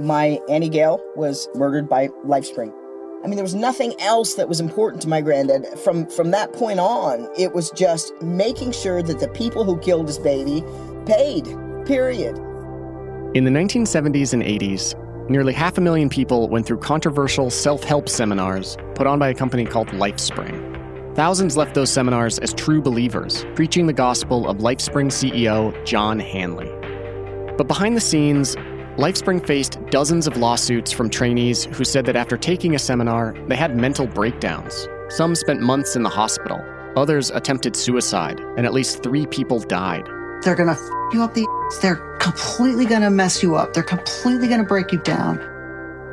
My Auntie Gale was murdered by LifeSpring. I mean, there was nothing else that was important to my granddad. From from that point on, it was just making sure that the people who killed his baby paid. Period. In the 1970s and 80s, nearly half a million people went through controversial self help seminars put on by a company called LifeSpring. Thousands left those seminars as true believers, preaching the gospel of LifeSpring CEO John Hanley. But behind the scenes, LifeSpring faced dozens of lawsuits from trainees who said that after taking a seminar, they had mental breakdowns. Some spent months in the hospital, others attempted suicide, and at least three people died. They're gonna f you up the they're completely gonna mess you up. They're completely gonna break you down.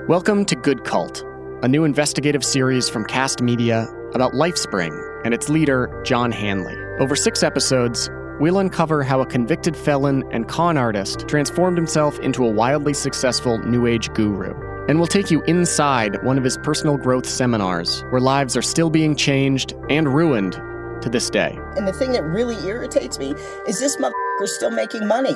Welcome to Good Cult, a new investigative series from Kast Media about LifeSpring and its leader, John Hanley. Over six episodes, we'll uncover how a convicted felon and con artist transformed himself into a wildly successful New Age guru. And we'll take you inside one of his personal growth seminars, where lives are still being changed and ruined to this day. And the thing that really irritates me is this motherfucker's still making money.